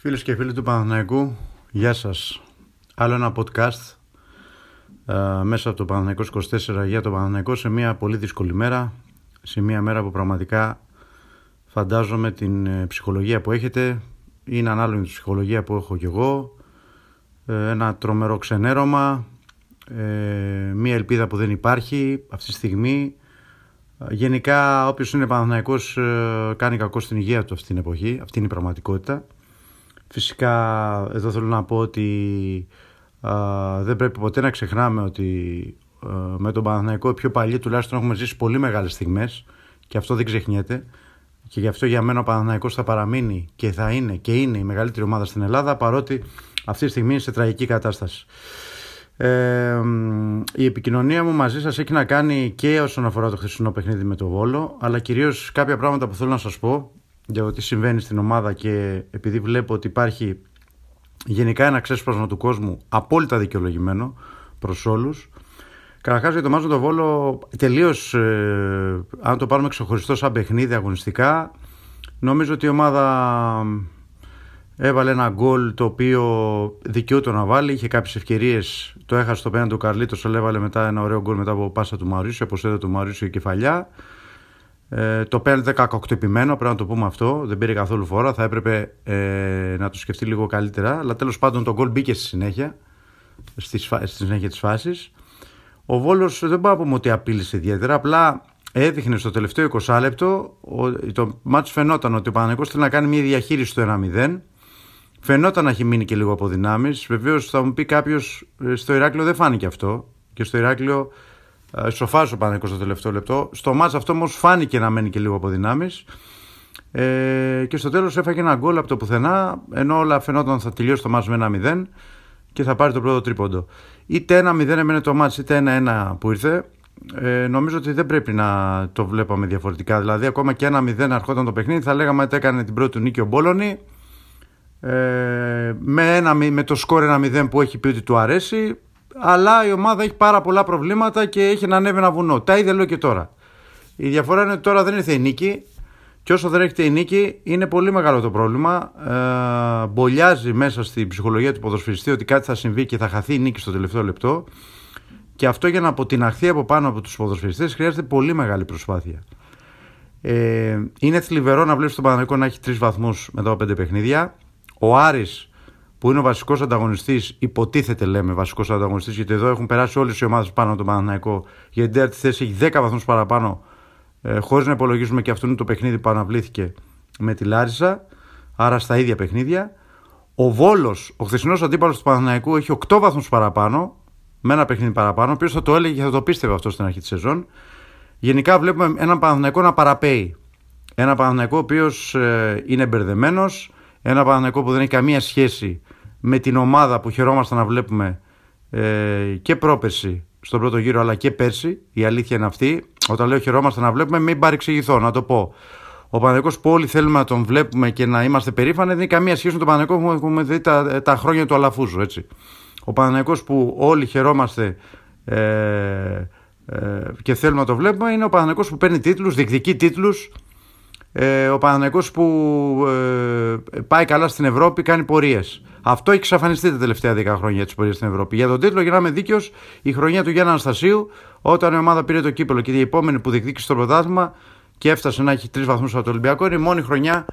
Φίλες και φίλοι του Παναθηναϊκού, γεια σας. Άλλο ένα podcast ε, μέσα από το Παναθηναϊκός 24 για το Παναθηναϊκό σε μια πολύ δύσκολη μέρα, σε μια μέρα που πραγματικά φαντάζομαι την ε, ψυχολογία που έχετε είναι ανάλογη τη ψυχολογία που έχω κι εγώ, ε, ένα τρομερό ξενέρωμα, μια ελπίδα που δεν υπάρχει αυτή τη στιγμή. Γενικά όποιος είναι Παναθηναϊκός κάνει κακό στην υγεία του αυτή την εποχή, αυτή είναι η πραγματικότητα. Φυσικά εδώ θέλω να πω ότι δεν πρέπει ποτέ να ξεχνάμε ότι με τον Παναθηναϊκό πιο παλιοί τουλάχιστον έχουμε ζήσει πολύ μεγάλες στιγμές και αυτό δεν ξεχνιέται και γι' αυτό για μένα ο Παναθηναϊκός θα παραμείνει και θα είναι και είναι η μεγαλύτερη ομάδα στην Ελλάδα παρότι αυτή τη στιγμή είναι σε τραγική κατάσταση. Ε, η επικοινωνία μου μαζί σας έχει να κάνει και όσον αφορά το χθεσινό παιχνίδι με το Βόλο αλλά κυρίως κάποια πράγματα που θέλω να σας πω για το τι συμβαίνει στην ομάδα και επειδή βλέπω ότι υπάρχει γενικά ένα ξέσπασμα του κόσμου απόλυτα δικαιολογημένο προς όλους Καταρχάς για το Μάζο το Βόλο τελείως, ε, αν το πάρουμε ξεχωριστό σαν παιχνίδι αγωνιστικά, νομίζω ότι η ομάδα έβαλε ένα γκολ το οποίο δικαιούται να βάλει. Είχε κάποιες ευκαιρίες, το έχασε το πέναντι του Καρλίτος, αλλά έβαλε μετά ένα ωραίο γκολ μετά από πάσα του Μαρίσου, από του Μαρίσου η κεφαλιά. Ε, το πέναλτι 18 επιμένω, πρέπει να το πούμε αυτό. Δεν πήρε καθόλου φορά. Θα έπρεπε ε, να το σκεφτεί λίγο καλύτερα. Αλλά τέλος πάντων το γκολ μπήκε στη συνέχεια. Στη, στη συνέχεια της φάσης. Ο Βόλος δεν πάω να πούμε ότι απείλησε ιδιαίτερα. Απλά έδειχνε στο τελευταίο 20 λεπτό. Το μάτσο φαινόταν ότι ο Παναγενικό θέλει να κάνει μια διαχείριση στο 1-0. Φαινόταν να έχει μείνει και λίγο από δυνάμεις. Βεβαίως θα μου πει κάποιος ε, στο Ηράκλειο δεν φάνηκε αυτό. Και στο Ηράκλειο ε, σοφάζει ο Παναγενικό στο τελευταίο λεπτό. Στο μάτς αυτό όμως φάνηκε να μένει και λίγο από δυνάμεις. Ε, και στο τέλος έφαγε ένα γκολ από το πουθενά, ενώ όλα φαινόταν ότι θα τελειώσει το μάτς με ένα 0 και θα πάρει το πρώτο τρίποντο. Είτε ένα 0 έμενε το μάτς, είτε ένα 1 που ήρθε. Ε, νομίζω ότι δεν πρέπει να το βλέπαμε διαφορετικά. Δηλαδή, ακόμα και ένα 0 αρχόταν το παιχνίδι, θα λέγαμε ότι έκανε την πρώτη του νίκη ο Μπόλωνη. Ε, με, ένα, με το σκορ 1-0 που έχει πει ότι του αρέσει, αλλά η ομάδα έχει πάρα πολλά προβλήματα και έχει να ανέβει ένα βουνό. Τα είδε λέω και τώρα. Η διαφορά είναι ότι τώρα δεν ήρθε η νίκη και όσο δεν έρχεται η νίκη είναι πολύ μεγάλο το πρόβλημα. Ε, μπολιάζει μέσα στην ψυχολογία του ποδοσφαιριστή ότι κάτι θα συμβεί και θα χαθεί η νίκη στο τελευταίο λεπτό. Και αυτό για να αποτιναχθεί από πάνω από τους ποδοσφαιριστές χρειάζεται πολύ μεγάλη προσπάθεια. Ε, είναι θλιβερό να βλέπεις τον Παναγενικό να έχει τρεις βαθμούς μετά από πέντε παιχνίδια. Ο Άρης που είναι ο βασικός ανταγωνιστής, υποτίθεται λέμε βασικός ανταγωνιστής, γιατί εδώ έχουν περάσει όλες οι ομάδες πάνω από τον Παναναναϊκό. Γιατί την τέταρτη θέση έχει 10 βαθμούς παραπάνω, ε, χωρίς να υπολογίζουμε και αυτόν το παιχνίδι που αναβλήθηκε με τη Λάρισα, άρα στα ίδια παιχνίδια. Ο Βόλος, ο χθεσινός αντίπαλος του Παναναναϊκού, έχει 8 βαθμούς παραπάνω, με ένα παιχνίδι παραπάνω. Ποιο θα το έλεγε και θα το πίστευε αυτό στην αρχή της σεζόν. Γενικά βλέπουμε έναν Παναναναϊκό να παραπέει. Ένα Παναναναϊκό ο οποίος ε, είναι μπερδεμένος, ένα Παναναναϊκό που δεν έχει καμία σχέση με την ομάδα που χαιρόμαστε να βλέπουμε ε, και πρόπερση στον πρώτο γύρο αλλά και πέρσι. Η αλήθεια είναι αυτή. Όταν λέω χαιρόμαστε να βλέπουμε, μην παρεξηγηθώ, να το πω. Ο Παναγενικό που όλοι θέλουμε να τον βλέπουμε και να είμαστε περήφανοι δεν έχει καμία σχέση με τον Παναγενικό που έχουμε δει τα, τα χρόνια του Αλαφούζου. Έτσι. Ο Παναγενικό που όλοι χαιρόμαστε ε, ε, και θέλουμε να το βλέπουμε είναι ο Παναγενικό που παίρνει τίτλους, διεκδικεί τίτλους. Ε, ο Παναγενικό που ε, πάει καλά στην Ευρώπη, κάνει πορείες. Αυτό έχει εξαφανιστεί τα τελευταία 10 χρόνια της πορείας στην Ευρώπη. Για τον τίτλο, για να είμαι δίκαιος, η χρονιά του Γιάννα Αναστασίου, όταν η ομάδα πήρε το κύπελο και η επόμενη που διεκδίκησε το πρωτάθλημα και έφτασε να έχει τρεις βαθμούς από το Ολυμπιακό, είναι η μόνη χρονιά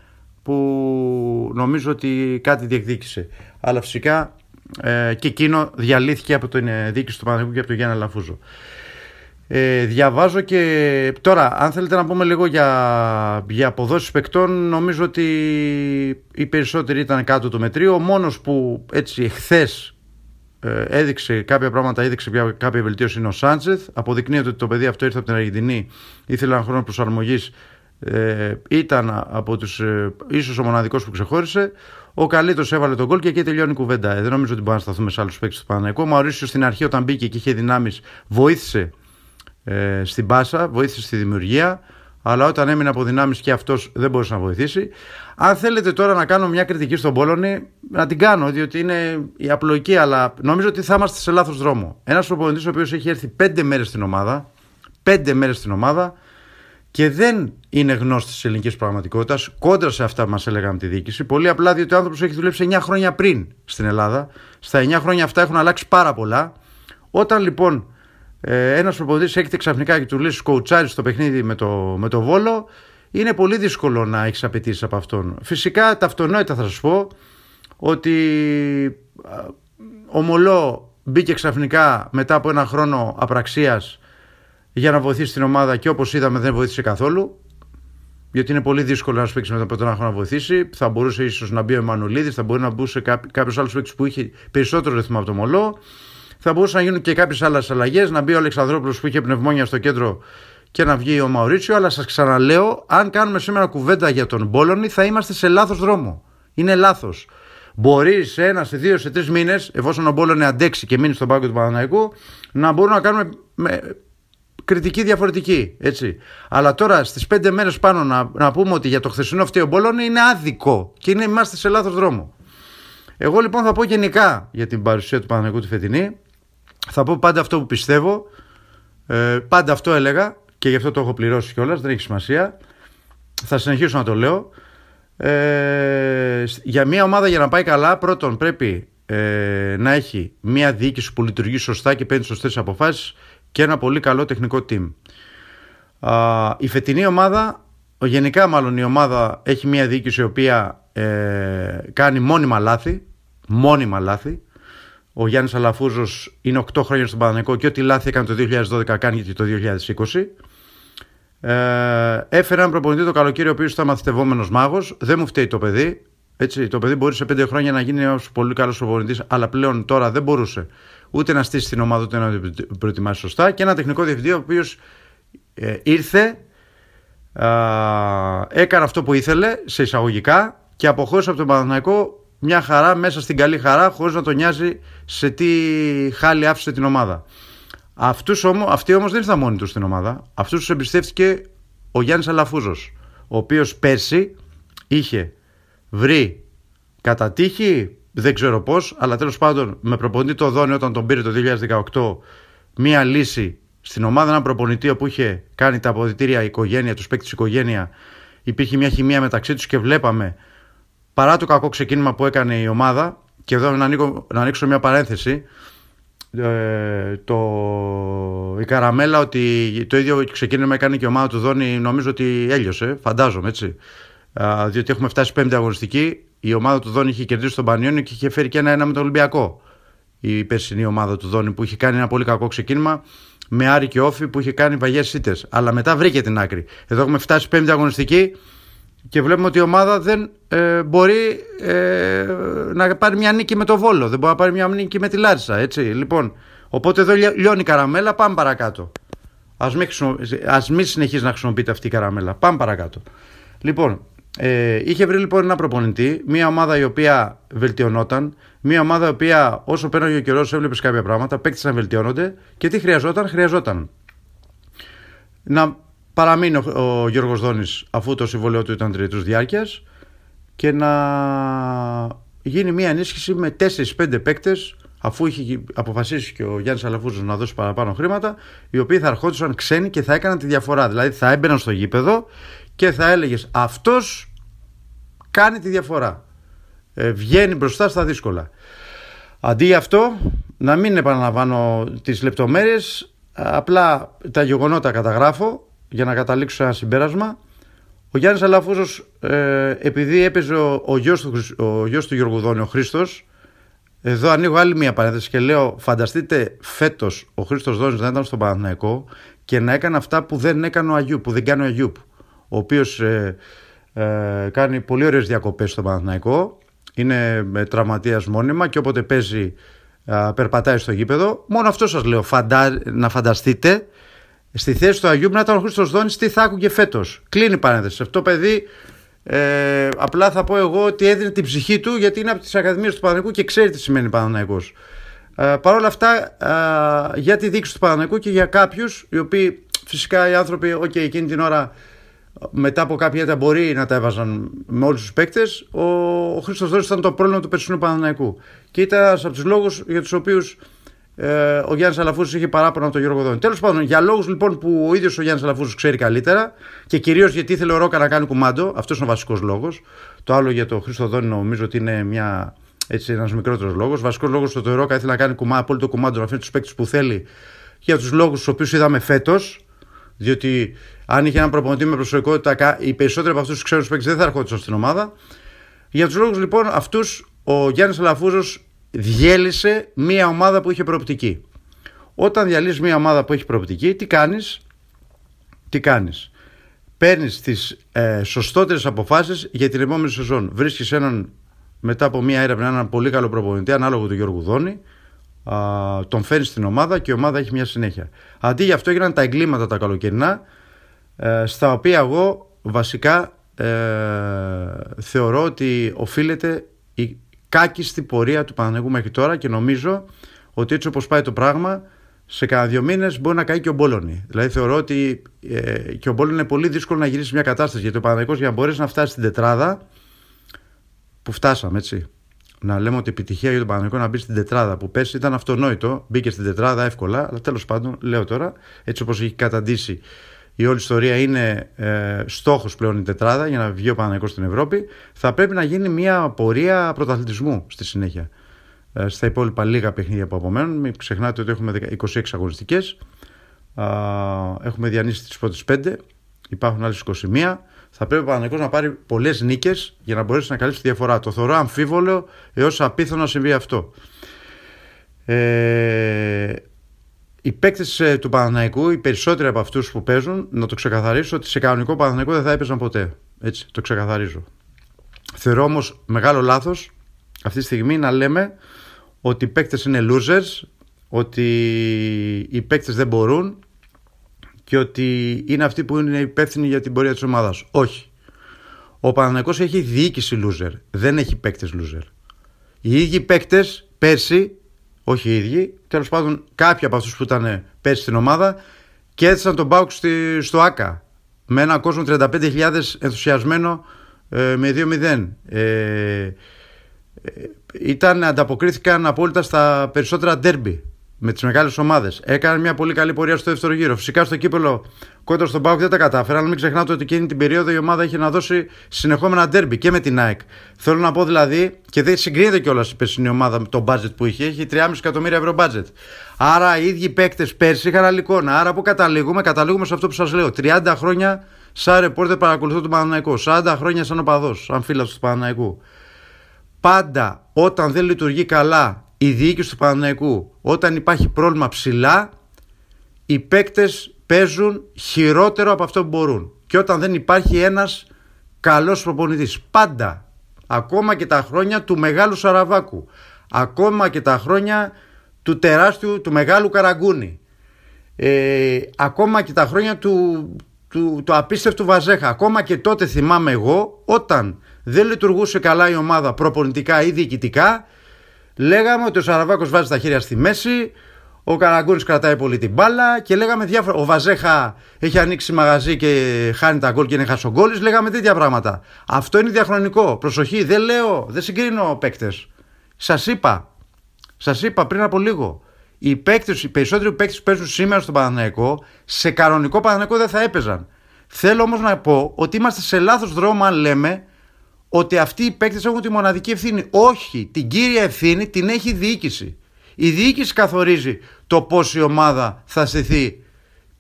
που νομίζω ότι κάτι διεκδίκησε. Αλλά φυσικά ε, και εκείνο διαλύθηκε από την διοίκηση του Παναγικού και από τον Γιάννα Λαφούζο. Ε, διαβάζω και τώρα αν θέλετε να πούμε λίγο για, για αποδόσεις παικτών νομίζω ότι οι περισσότεροι ήταν κάτω του μετρίου ο μόνος που έτσι εχθές ε, έδειξε κάποια πράγματα έδειξε κάποια βελτίωση είναι ο Σάντσεθ αποδεικνύεται ότι το παιδί αυτό ήρθε από την Αργεντινή ήθελε ένα χρόνο προσαρμογής ε, ήταν από τους ε, ίσως ο μοναδικός που ξεχώρισε ο καλύτερο έβαλε τον γκολ και εκεί τελειώνει η κουβέντα. Ε, δεν νομίζω ότι μπορούμε να σταθούμε σε άλλους παίκτες του Παναγικού. Ο Μαωρίσιο στην αρχή, όταν μπήκε και είχε δυνάμεις, βοήθησε ε, στην πάσα, βοήθησε στη δημιουργία, αλλά όταν έμεινε από δυνάμεις και αυτός δεν μπορούσε να βοηθήσει. Αν θέλετε τώρα να κάνω μια κριτική στον Πόλωνη, να την κάνω, διότι είναι η απλοϊκή, αλλά νομίζω ότι θα είμαστε σε λάθος δρόμο. Ένας προπονητής ο οποίος έχει έρθει πέντε μέρες στην ομάδα, πέντε μέρες στην ομάδα και δεν είναι γνώστης της ελληνικής πραγματικότητας, κόντρα σε αυτά που μας έλεγαν τη διοίκηση. Πολύ απλά διότι ο άνθρωπος έχει δουλέψει 9 χρόνια πριν στην Ελλάδα. Στα 9 χρόνια αυτά έχουν αλλάξει πάρα πολλά. Όταν λοιπόν ε, ένας προπονητής έρχεται ξαφνικά και του λέει σκοουτσάρι στο παιχνίδι με το, με το βόλο, είναι πολύ δύσκολο να έχεις απαιτήσεις από αυτόν. Φυσικά τα αυτονόητα θα σας πω ότι ο Μολό μπήκε ξαφνικά μετά από ένα χρόνο απραξίας για να βοηθήσει την ομάδα και όπως είδαμε δεν βοήθησε καθόλου γιατί είναι πολύ δύσκολο να παίξει μετά από ένα χρόνο να βοηθήσει. Θα μπορούσε ίσως να μπει ο Εμμανουλίδης, θα μπορεί να μπει κάποιο άλλο παίκτη που είχε περισσότερο ρυθμό από το Μολό. Θα μπορούσαν να γίνουν και κάποιες άλλες αλλαγές, να μπει ο Αλεξανδρόπουλος που είχε πνευμόνια στο κέντρο και να βγει ο Μαουρίτσιο. Αλλά σας ξαναλέω, αν κάνουμε σήμερα κουβέντα για τον Μπόλωνη, θα είμαστε σε λάθος δρόμο. Είναι λάθος. Μπορεί σε ένα, σε δύο, σε τρεις μήνες, εφόσον ο Μπόλωνη αντέξει και μείνει στον πάγκο του Παναναϊκού, να μπορούμε να κάνουμε κριτική διαφορετική. Έτσι. Αλλά τώρα στις πέντε μέρες πάνω να, να πούμε ότι για το χθεσινό φταίει ο Μπόλωνη είναι άδικο και είναι, είμαστε σε λάθος δρόμο. Εγώ λοιπόν θα πω γενικά για την παρουσία του Παναναϊκού τη φετινή. Θα πω πάντα αυτό που πιστεύω. Ε, πάντα αυτό έλεγα και γι' αυτό το έχω πληρώσει κιόλας. Δεν έχει σημασία. Θα συνεχίσω να το λέω. Ε, για μια ομάδα για να πάει καλά, πρώτον πρέπει ε, να έχει μια διοίκηση που λειτουργεί σωστά και παίρνει σωστές αποφάσεις και ένα πολύ καλό τεχνικό team. Α, η φετινή ομάδα, γενικά μάλλον η ομάδα έχει μια διοίκηση η οποία ε, κάνει μόνιμα λάθη, μόνιμα λάθη. Ο Γιάννης Αλαφούζος είναι 8 χρόνια στον Παναγενικό και ό,τι λάθη έκανε το 2012 κάνει και το 2020. Ε, έφερε έναν προπονητή το καλοκαίρι ο οποίος ήταν μαθητευόμενος μάγος. Δεν μου φταίει το παιδί. Έτσι, το παιδί μπορεί σε πέντε χρόνια να γίνει ένας πολύ καλός προπονητής, αλλά πλέον τώρα δεν μπορούσε ούτε να στήσει την ομάδα ούτε να την προετοιμάσει σωστά. Και ένα τεχνικό διευθυντή ο οποίος ε, ήρθε, ε, έκανε αυτό που ήθελε σε εισαγωγικά και αποχώρησε από τον Παναθηναϊκό μια χαρά μέσα στην καλή χαρά, χωρίς να τον νοιάζει σε τι χάλι άφησε την ομάδα. Αυτούς όμως, αυτοί όμως δεν ήρθαν μόνοι τους στην ομάδα. Αυτούς τους εμπιστεύτηκε ο Γιάννης Αλαφούζος, ο οποίος πέρσι είχε βρει κατά τύχη δεν ξέρω πώς, αλλά τέλος πάντων με προπονητή το Δόνι όταν τον πήρε το 2018 μία λύση στην ομάδα, ένα προπονητή που είχε κάνει τα αποδητήρια η οικογένεια, τους παίκτη οικογένεια, υπήρχε μια χημεία μεταξύ τους και βλέπαμε παρά το κακό ξεκίνημα που έκανε η ομάδα, και εδώ να, ανοίξω, να ανοίξω μια παρένθεση, ε, το, η Καραμέλα ότι το ίδιο ξεκίνημα έκανε και η ομάδα του Δόνι νομίζω ότι έλειωσε, φαντάζομαι έτσι. διότι έχουμε φτάσει πέμπτη αγωνιστική η ομάδα του Δόνη είχε κερδίσει τον Πανιόνιο και είχε φέρει και ένα-ένα με τον Ολυμπιακό. Η περσινή ομάδα του Δόνη που είχε κάνει ένα πολύ κακό ξεκίνημα με Άρη και Όφη που είχε κάνει βαγιέ ήττε. Αλλά μετά βρήκε την άκρη. Εδώ έχουμε φτάσει πέμπτη αγωνιστική και βλέπουμε ότι η ομάδα δεν ε, μπορεί ε, να πάρει μια νίκη με το Βόλο. Δεν μπορεί να πάρει μια νίκη με τη Λάρισα. Έτσι. Λοιπόν, οπότε εδώ λιώνει η καραμέλα. Πάμε παρακάτω. Α μην, μην συνεχίσει να χρησιμοποιείται αυτή η καραμέλα. Πάμε παρακάτω. Λοιπόν, ε, είχε βρει λοιπόν ένα προπονητή, μια ομάδα η οποία βελτιωνόταν, μια ομάδα η οποία όσο πέρασε ο καιρός έβλεπες κάποια πράγματα, παίκτησαν να βελτιώνονται και τι χρειαζόταν, χρειαζόταν να παραμείνει ο, ο Γιώργος Δόνης αφού το συμβολέο του ήταν τρίτους διάρκειας και να γίνει μια ενίσχυση με 4-5 παίκτες αφού είχε αποφασίσει και ο Γιάννης Αλαφούζος να δώσει παραπάνω χρήματα οι οποίοι θα ερχόντουσαν ξένοι και θα έκαναν τη διαφορά δηλαδή θα έμπαιναν στο γήπεδο και θα έλεγες αυτός κάνει τη διαφορά. Ε, βγαίνει μπροστά στα δύσκολα. Αντί για αυτό, να μην επαναλαμβάνω τις λεπτομέρειες, απλά τα γεγονότα καταγράφω για να καταλήξω σε ένα συμπέρασμα. Ο Γιάννης Αλαφούζος, ε, επειδή έπαιζε ο, ο, γιος του, ο γιος του Γιώργου ο Χρήστος, εδώ ανοίγω άλλη μια παρένθεση και λέω φανταστείτε φέτος ο Χρήστος Δόνης να ήταν στον Παναθηναϊκό και να έκανε αυτά που δεν έκανε ο Αγιούπ, που δεν κάνει ο Αγιούπ ο οποίος ε, ε, κάνει πολύ ωραίες διακοπές στο Παναθηναϊκό είναι τραυματίας μόνιμα και όποτε παίζει περπατάει στο γήπεδο μόνο αυτό σας λέω φαντα... να φανταστείτε στη θέση του Αγίου να ήταν ο Χρήστος Δόνης τι θα άκουγε φέτος κλείνει η παρένθεση αυτό παιδί ε, απλά θα πω εγώ ότι έδινε την ψυχή του γιατί είναι από τις ακαδημίες του Παναθηναϊκού και ξέρει τι σημαίνει Παναθηναϊκός ε, Παρ' όλα αυτά, ε, για τη δείξη του Παναθηναϊκού και για κάποιους, οι οποίοι φυσικά οι άνθρωποι, OK, εκείνη την ώρα μετά από κάποια έτα μπορεί να τα έβαζαν με όλους τους παίκτες. Ο, ο Χρήστος Δόρη ήταν το πρόβλημα του περσινού Παναναναϊκού. Και ήταν από τους λόγους για τους οποίους ε, ο Γιάννης Αλαφούζο είχε παράπονα από τον Γιώργο Δόνη. Τέλος πάντων, για λόγους λοιπόν που ο ίδιος ο Γιάννης Αλαφούζο ξέρει καλύτερα και κυρίως γιατί ήθελε ο Ρόκα να κάνει κουμάντο, αυτός είναι ο βασικός λόγος. Το άλλο για τον Χρήστο Δόνη νομίζω ότι είναι μια, έτσι, ένας μικρότερος λόγος. Βασικός λόγος ότι ο Ρόκα ήθελε να κάνει κουμά, απόλυτο κουμάντο, να αφήνει τους παίκτες που θέλει για τους λόγους τους οποίους είδαμε φέτος. Διότι αν είχε έναν προπονητή με προσωπικότητα, οι περισσότεροι από αυτούς τους ξένους παίκτες δεν θα ερχόντουσαν στην ομάδα. Για τους λόγους λοιπόν αυτούς, ο Γιάννης Αλαφούζος διέλυσε μια ομάδα που είχε προοπτική. Όταν διαλύσεις μια ομάδα που έχει προοπτική, τι κάνεις, τι κάνεις; Παίρνεις τις ε, σωστότερες αποφάσεις για την επόμενη σεζόν. Βρίσκεις έναν μετά από μια έρευνα έναν πολύ καλό προπονητή, ανάλογο του Γιώργου Δόνη, α, τον φέρνεις στην ομάδα και η ομάδα έχει μια συνέχεια. Αντί γι' αυτό έγιναν τα εγκλήματα τα καλοκαιρινά, ε, στα οποία εγώ βασικά ε, θεωρώ ότι οφείλεται η κάκιστη πορεία του Παναγενικού μέχρι τώρα και νομίζω ότι έτσι όπως πάει το πράγμα σε κανένα δύο μήνες μπορεί να καεί και ο Μπόλωνη. Δηλαδή θεωρώ ότι ε, και ο Μπόλωνη είναι πολύ δύσκολο να γυρίσει μια κατάσταση γιατί ο Παναγενικό για να μπορέσει να φτάσει στην τετράδα που φτάσαμε έτσι. Να λέμε ότι επιτυχία για τον Παναγενικό να μπει στην τετράδα που πέσει ήταν αυτονόητο. Μπήκε στην τετράδα εύκολα, αλλά τέλος πάντων λέω τώρα έτσι όπως έχει καταντήσει η όλη ιστορία είναι ε, στόχος πλέον η τετράδα για να βγει ο Παναγενικός στην Ευρώπη. Θα πρέπει να γίνει μια πορεία πρωταθλητισμού στη συνέχεια. Ε, στα υπόλοιπα λίγα παιχνίδια που απομένουν μην ξεχνάτε ότι έχουμε 26 αγωνιστικές. Έχουμε διανύσει τις πρώτες 5 υπάρχουν άλλες 21 θα πρέπει ο Παναγενικός να πάρει πολλές νίκες για να μπορέσει να καλύψει τη διαφορά. Το θεωρώ αμφίβολο έως απίθανο να συμβεί αυτό. Ε, οι παίκτες ε, του Παναναϊκού, οι περισσότεροι από αυτούς που παίζουν, να το ξεκαθαρίσω ότι σε κανονικό Παναναϊκό δεν θα έπαιζαν ποτέ. Έτσι, το ξεκαθαρίζω. Θεωρώ όμως μεγάλο λάθος αυτή τη στιγμή να λέμε ότι οι παίκτες είναι losers, ότι οι παίκτες δεν μπορούν και ότι είναι αυτοί που είναι υπεύθυνοι για την πορεία της ομάδας. Όχι. Ο Παναναϊκός έχει διοίκηση loser, δεν έχει παίκτες loser. Οι ίδιοι παίκτες πέρσι όχι οι ίδιοι, τέλος πάντων κάποιοι από αυτούς που ήταν πέρσι στην ομάδα και έδωσαν τον Μπάουκ στο ΑΚΑ. Με ένα κόσμο 35.000 ενθουσιασμένο ε, με 2-0. Ε, ε, ήταν, ανταποκρίθηκαν απόλυτα στα περισσότερα ντέρμπι με τις μεγάλες ομάδες. Έκαναν μια πολύ καλή πορεία στο δεύτερο γύρο. Φυσικά στο κύπελο κόντρα στον Πάουκ δεν τα κατάφεραν, αλλά μην ξεχνάτε ότι εκείνη την περίοδο η ομάδα είχε να δώσει συνεχόμενα ντέρμπι και με την ΑΕΚ. Θέλω να πω δηλαδή, και δεν συγκρίνεται κιόλας η περσινή ομάδα με το μπάτζετ που είχε, έχει 3,5 εκατομμύρια ευρώ μπάτζετ. Άρα οι ίδιοι παίκτες πέρσι είχαν άλλη εικόνα. Άρα που καταλήγουμε, καταλήγουμε σε αυτό που σας λέω. 30 χρόνια σαν ρεπόρτερ παρακολουθώ τον Παναναϊκό. 40 χρόνια σαν οπαδός, σαν φίλος του Παναναϊκού. Πάντα όταν δεν λειτουργεί καλά η διοίκηση του Παναναϊκού όταν υπάρχει πρόβλημα ψηλά οι παίκτες παίζουν χειρότερο από αυτό που μπορούν. Και όταν δεν υπάρχει ένας καλός προπονητής. Πάντα. Ακόμα και τα χρόνια του μεγάλου Σαραβάκου. Ακόμα και τα χρόνια του τεράστιου του μεγάλου Καραγκούνη. Ε, ακόμα και τα χρόνια του, του, του απίστευτου Βαζέχα. Ακόμα και τότε θυμάμαι εγώ όταν δεν λειτουργούσε καλά η ομάδα προπονητικά ή διοικητικά Λέγαμε ότι ο Σαραβάκος βάζει τα χέρια στη μέση, ο Καραγκούνης κρατάει πολύ την μπάλα και λέγαμε διάφορα. Ο Βαζέχα έχει ανοίξει μαγαζί και χάνει τα γκολ και είναι χασογκόλης. Λέγαμε τέτοια πράγματα. Αυτό είναι διαχρονικό. Προσοχή, δεν λέω, δεν συγκρίνω παίκτες. Σας είπα, σας είπα πριν από λίγο. Οι, παίκτες, οι περισσότεροι παίκτες που παίζουν σήμερα στον Παναναϊκό, σε κανονικό Παναναϊκό δεν θα έπαιζαν. Θέλω όμως να πω ότι είμαστε σε λάθος δρόμο αν λέμε ότι αυτοί οι παίκτες έχουν τη μοναδική ευθύνη. Όχι, την κύρια ευθύνη την έχει η διοίκηση. Η διοίκηση καθορίζει το πώ η ομάδα θα στηθεί,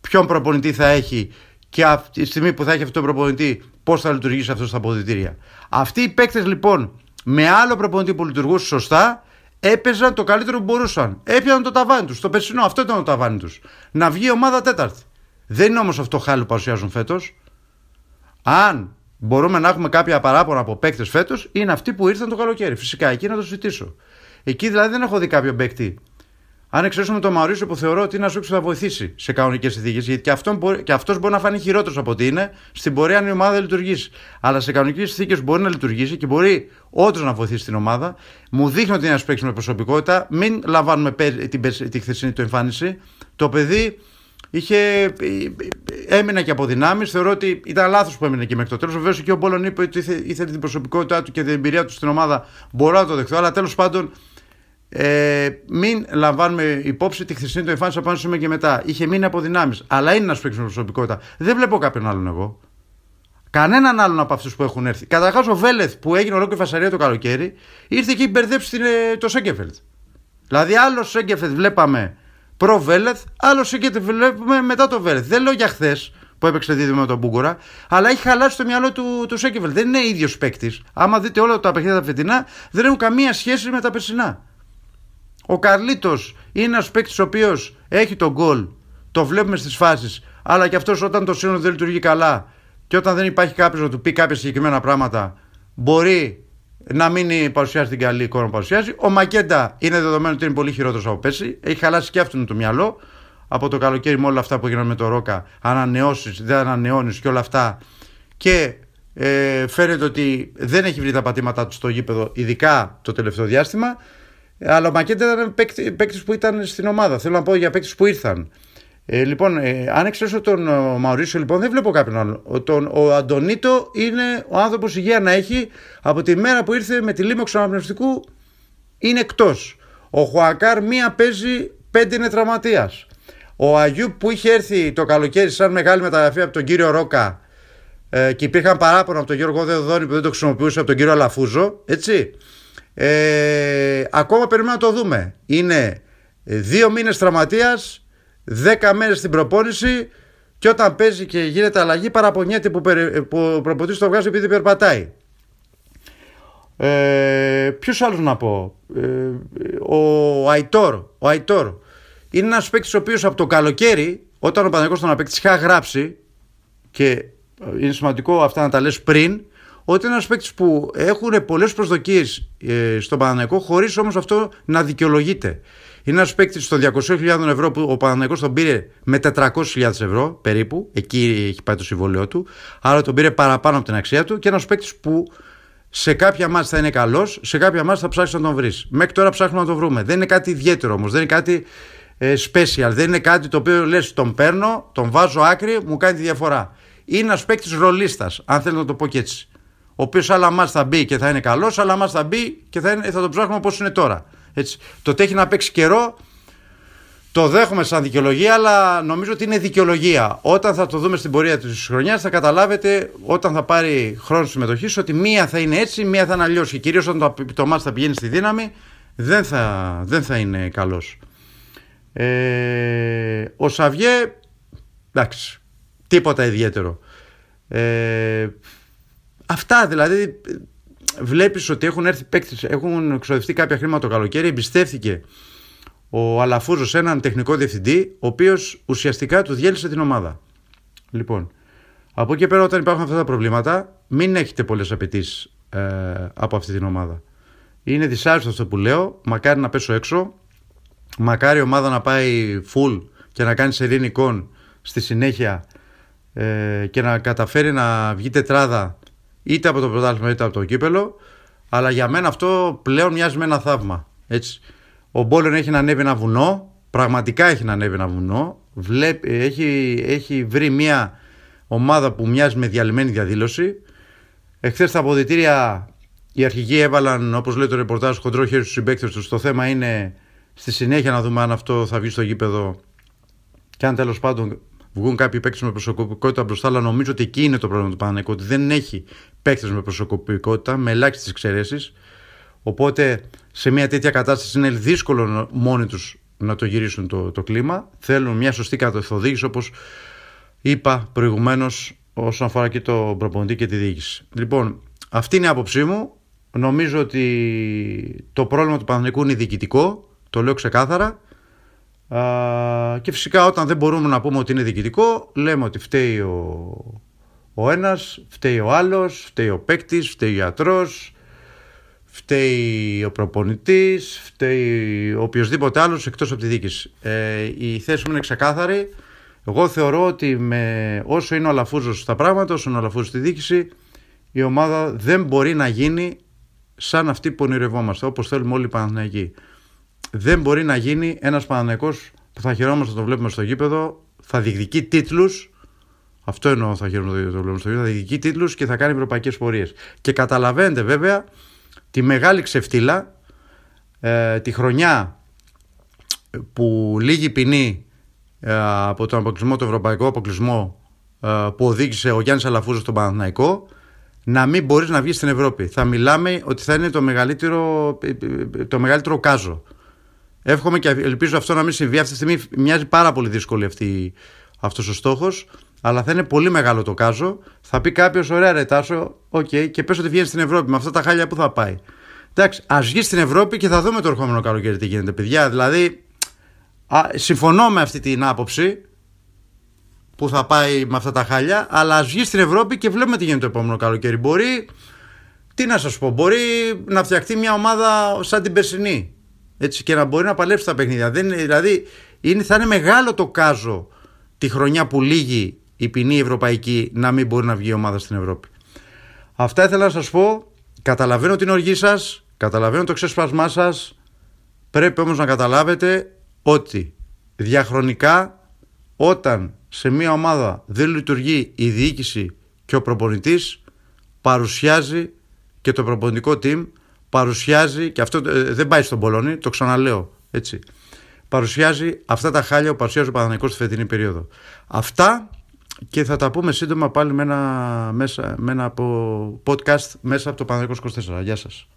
ποιον προπονητή θα έχει και αυτή τη στιγμή που θα έχει αυτό το προπονητή, πώς θα λειτουργήσει αυτός στα αποδητήρια. Αυτοί οι παίκτες λοιπόν με άλλο προπονητή που λειτουργούσε σωστά έπαιζαν το καλύτερο που μπορούσαν. Έπιαναν το ταβάνι τους. Το περσινό, αυτό ήταν το ταβάνι τους. Να βγει η ομάδα τέταρτη. Δεν είναι όμως αυτό χάλι που παρουσιάζουν φέτος. Αν μπορούμε να έχουμε κάποια παράπονα από παίκτες φέτος είναι αυτοί που ήρθαν το καλοκαίρι. Φυσικά εκεί να το συζητήσω. Εκεί δηλαδή δεν έχω δει κάποιο παίκτη. Αν εξαιρέσουμε τον Μαουρίσιο που θεωρώ ότι είναι ένας που θα βοηθήσει σε κανονικές συνθήκες, γιατί και αυτό μπορεί, μπορεί να φανεί χειρότερος από ότι είναι στην πορεία αν η ομάδα δεν λειτουργήσει. Αλλά σε κανονικές συνθήκες μπορεί να λειτουργήσει και μπορεί όντως να βοηθήσει την ομάδα. Μου δείχνει ότι είναι ένας παίκτης με προσωπικότητα. Μην λαμβάνουμε την, τη χθεσινή του εμφάνιση. Το παιδί είχε, έμεινε και από δυνάμεις. Θεωρώ ότι ήταν λάθος που έμεινε και μέχρι το τέλος. Βεβαίως και ο Μπόλον είπε ότι ήθελε την προσωπικότητά του και την εμπειρία του στην ομάδα. Μπορώ να το δεχτώ, αλλά τέλος πάντων ε, μην λαμβάνουμε υπόψη τη χθεσινή του εμφάνιση από πάνω και μετά. Είχε μείνει από δυνάμεις. Αλλά είναι ένας παίκτη με προσωπικότητα. Δεν βλέπω κάποιον άλλον εγώ. Κανέναν άλλον από αυτούς που έχουν έρθει. Καταρχάς ο Βέλεθ που έγινε ολόκληρη φασαρία το καλοκαίρι ήρθε και μπερδέψει ε, το Σέγκεφελτ. Δηλαδή άλλο Σέγκεφελτ βλέπαμε προ Βέλεθ, άλλο Σέγκεφελτ βλέπουμε μετά το Βέλεθ. Δεν λέω για χθες που έπαιξε δίδυμο με τον Μπούγκορα, αλλά έχει χαλάσει το μυαλό του, του Σέγκεφελτ. Δεν είναι ίδιος παίκτης. Άμα δείτε όλα τα παιχνίδια τα φετινά, δεν έχουν καμία σχέση με τα περσινά. Ο Καρλίτος είναι ένας παίκτης ο οποίος έχει τον γκολ, το βλέπουμε στις φάσεις, αλλά και αυτός όταν το σύνολο δεν λειτουργεί καλά και όταν δεν υπάρχει κάποιος να του πει κάποια συγκεκριμένα πράγματα, μπορεί να μην παρουσιάζει την καλή εικόνα που παρουσιάζει. Ο Μακέντα είναι δεδομένο ότι είναι πολύ χειρότερος από πέρσι. Έχει χαλάσει και αυτόν το μυαλό από το καλοκαίρι με όλα αυτά που έγιναν με το Ρόκα. Ανανεώσεις, δεν ανανεώνεις και όλα αυτά. Και ε, φαίνεται ότι δεν έχει βρει τα πατήματά του στο γήπεδο, ειδικά το τελευταίο διάστημα. Αλλά ο Μακέντα ήταν παίκτη που ήταν στην ομάδα. Θέλω να πω για παίκτε που ήρθαν. Ε, λοιπόν, ε, αν εξαιρέσω τον ο Μαουρίσιο, λοιπόν, δεν βλέπω κάποιον άλλο. Ο, τον, ο Αντωνίτο είναι ο άνθρωπος υγεία να έχει από τη μέρα που ήρθε με τη λίμωξη αναπνευστικού είναι εκτός. Ο Χουακάρ μία παίζει, πέντε είναι τραυματίας. Ο Αγιού που είχε έρθει το καλοκαίρι σαν μεγάλη μεταγραφή από τον κύριο Ρόκα ε, και υπήρχαν παράπονα από τον Γιώργο Δεδόνη που δεν το χρησιμοποιούσε από τον κύριο Αλαφούζο, έτσι. Ε, ακόμα περιμένουμε να το δούμε. Είναι δύο μήνες τραυματίας 10 μέρες στην προπόνηση και όταν παίζει και γίνεται αλλαγή παραπονιέται που, που ο προπονητής το βγάζει επειδή περπατάει. Ε, ποιος άλλος να πω; Ε, ο Αϊτόρ ο Αϊτόρ είναι ένας παίκτης ο οποίος από το καλοκαίρι όταν ο Παναγικός τον απέκτησε είχα γράψει και είναι σημαντικό αυτά να τα λες πριν ότι είναι ένας παίκτης που έχουν πολλές προσδοκίες ε, στον Παναναϊκό, χωρίς όμως αυτό να δικαιολογείται. Είναι ένας παίκτης στο 200.000 ευρώ που ο Παναναϊκός τον πήρε με 400.000 ευρώ περίπου. Εκεί έχει πάει το συμβόλαιό του. Άρα τον πήρε παραπάνω από την αξία του. Και ένας παίκτης που σε κάποια μάτια θα είναι καλός, σε κάποια μάτια θα ψάξεις να τον βρεις. Μέχρι τώρα ψάχνουμε να τον βρούμε. Δεν είναι κάτι ιδιαίτερο όμως. Δεν είναι κάτι ε, special. Δεν είναι κάτι το οποίο λες: Τον παίρνω, τον βάζω άκρη, μου κάνει τη διαφορά. Είναι ένας παίκτης ρολίστας, αν θέλω να το πω και έτσι. Ο οποίος άλλα μα θα μπει και θα είναι καλός, άλλα μα θα μπει και θα, είναι, θα τον ψάχνουμε όπως είναι τώρα. Έτσι. Το ότι έχει να παίξει καιρό το δέχομαι σαν δικαιολογία, αλλά νομίζω ότι είναι δικαιολογία. Όταν θα το δούμε στην πορεία της χρονιάς, θα καταλάβετε όταν θα πάρει χρόνο συμμετοχής ότι μία θα είναι έτσι, μία θα είναι αλλιώς. Και κυρίως όταν το, το μάτς θα πηγαίνει στη δύναμη, δεν θα, δεν θα είναι καλός. Ε, ο Σαβιέ, εντάξει, τίποτα ιδιαίτερο. Ε, αυτά δηλαδή βλέπεις ότι έχουν έρθει παίκτες, έχουν ξοδευτεί κάποια χρήματα το καλοκαίρι, εμπιστεύτηκε ο Αλαφούζος σε έναν τεχνικό διευθυντή, ο οποίος ουσιαστικά του διέλυσε την ομάδα. Λοιπόν, από εκεί πέρα, όταν υπάρχουν αυτά τα προβλήματα, μην έχετε πολλές απαιτήσεις ε, από αυτή την ομάδα. Είναι δυσάρεστο αυτό που λέω. Μακάρι να πέσω έξω. Μακάρι η ομάδα να πάει full και να κάνει σερήν εικόν στη συνέχεια ε, και να καταφέρει να βγει τετράδα είτε από το πρωτάθλημα είτε από το κύπελο. Αλλά για μένα αυτό πλέον μοιάζει με ένα θαύμα. Έτσι. Ο Μπόλεν έχει να ανέβει ένα βουνό. Πραγματικά έχει να ανέβει ένα βουνό. Βλέπει, έχει, έχει βρει μια ομάδα που μοιάζει με διαλυμένη διαδήλωση. Εχθές στα αποδητήρια οι αρχηγοί έβαλαν, όπως λέει το ρεπορτάζ, χοντρό χέρι στους συμπαίκτες τους. Το θέμα είναι στη συνέχεια να δούμε αν αυτό θα βγει στο γήπεδο και αν τέλος πάντων βγουν κάποιοι παίκτες με προσωπικότητα μπροστά, αλλά νομίζω ότι εκεί είναι το πρόβλημα του Παναγενικού, ότι δεν έχει παίκτες με προσωπικότητα, με ελάχιστες εξαιρέσεις. Οπότε σε μια τέτοια κατάσταση είναι δύσκολο μόνοι τους να το γυρίσουν το, το κλίμα. Θέλουν μια σωστή καθοδήγηση, όπως είπα προηγουμένως, όσον αφορά και το προπονητή και τη διοίκηση. Λοιπόν, αυτή είναι η άποψή μου. Νομίζω ότι το πρόβλημα του Παναθηνικού είναι διοικητικό, το λέω ξεκάθαρα και φυσικά όταν δεν μπορούμε να πούμε ότι είναι διοικητικό λέμε ότι φταίει ο, ο ένας, φταίει ο άλλος, φταίει ο παίκτης, φταίει ο γιατρός, φταίει ο προπονητής, φταίει ο οποιοδήποτε άλλος εκτός από τη διοίκηση. Ε, η θέση μου είναι ξεκάθαρη. Εγώ θεωρώ ότι με όσο είναι ο Αλαφούζος στα πράγματα, όσο είναι ο Αλαφούζος στη διοίκηση, η ομάδα δεν μπορεί να γίνει σαν αυτή που ονειρευόμαστε, όπως θέλουμε όλοι οι Παναθηναϊκοί δεν μπορεί να γίνει ένας Παναναναϊκό που θα χαιρόμαστε να το βλέπουμε στο γήπεδο, θα διεκδικεί τίτλους. Αυτό εννοώ θα χαιρόμαστε να το βλέπουμε στο γήπεδο. Θα διεκδικεί τίτλους και θα κάνει ευρωπαϊκές πορείες. Και καταλαβαίνετε βέβαια τη μεγάλη ξεφτύλα ε, τη χρονιά που λίγη ποινή ε, από τον αποκλεισμό, το ευρωπαϊκό αποκλεισμό ε, που οδήγησε ο Γιάννης Αλαφούζος στον Παναθηναϊκό να μην μπορείς να βγεις στην Ευρώπη. Θα μιλάμε ότι θα είναι το μεγαλύτερο, το μεγαλύτερο κάζο. Εύχομαι και ελπίζω αυτό να μην συμβεί. Αυτή τη στιγμή μοιάζει πάρα πολύ δύσκολη αυτή, αυτός ο στόχος αλλά θα είναι πολύ μεγάλο το κάζο. Θα πει κάποιος, ωραία, ρε Τάσο, OK, okay, και πες ότι βγαίνει στην Ευρώπη με αυτά τα χάλια που θα πάει. Εντάξει, ας βγει στην Ευρώπη και θα δούμε το ερχόμενο καλοκαίρι τι γίνεται, παιδιά. Δηλαδή, α, συμφωνώ με αυτή την άποψη που θα πάει με αυτά τα χάλια, αλλά ας βγει στην Ευρώπη και βλέπουμε τι γίνεται το επόμενο καλοκαίρι. Μπορεί, τι να σας πω, μπορεί να φτιαχτεί μια ομάδα σαν την περσινή. Έτσι, και να μπορεί να παλέψει τα παιχνίδια. Δεν, δηλαδή, είναι, θα είναι μεγάλο το κάζο τη χρονιά που λύγει η ποινή ευρωπαϊκή να μην μπορεί να βγει η ομάδα στην Ευρώπη. Αυτά ήθελα να σας πω. Καταλαβαίνω την οργή σας, καταλαβαίνω το ξέσπασμά σας. Πρέπει όμως να καταλάβετε ότι διαχρονικά όταν σε μια ομάδα δεν λειτουργεί η διοίκηση και ο προπονητής παρουσιάζει και το προπονητικό team παρουσιάζει και αυτό ε, δεν πάει στον Πολώνη, το ξαναλέω έτσι παρουσιάζει αυτά τα χάλια που παρουσιάζει ο Παναθηναϊκός στη φετινή περίοδο. Αυτά και θα τα πούμε σύντομα πάλι με ένα, μέσα, με ένα podcast μέσα από το Παναθηναϊκός 24. Γεια σας.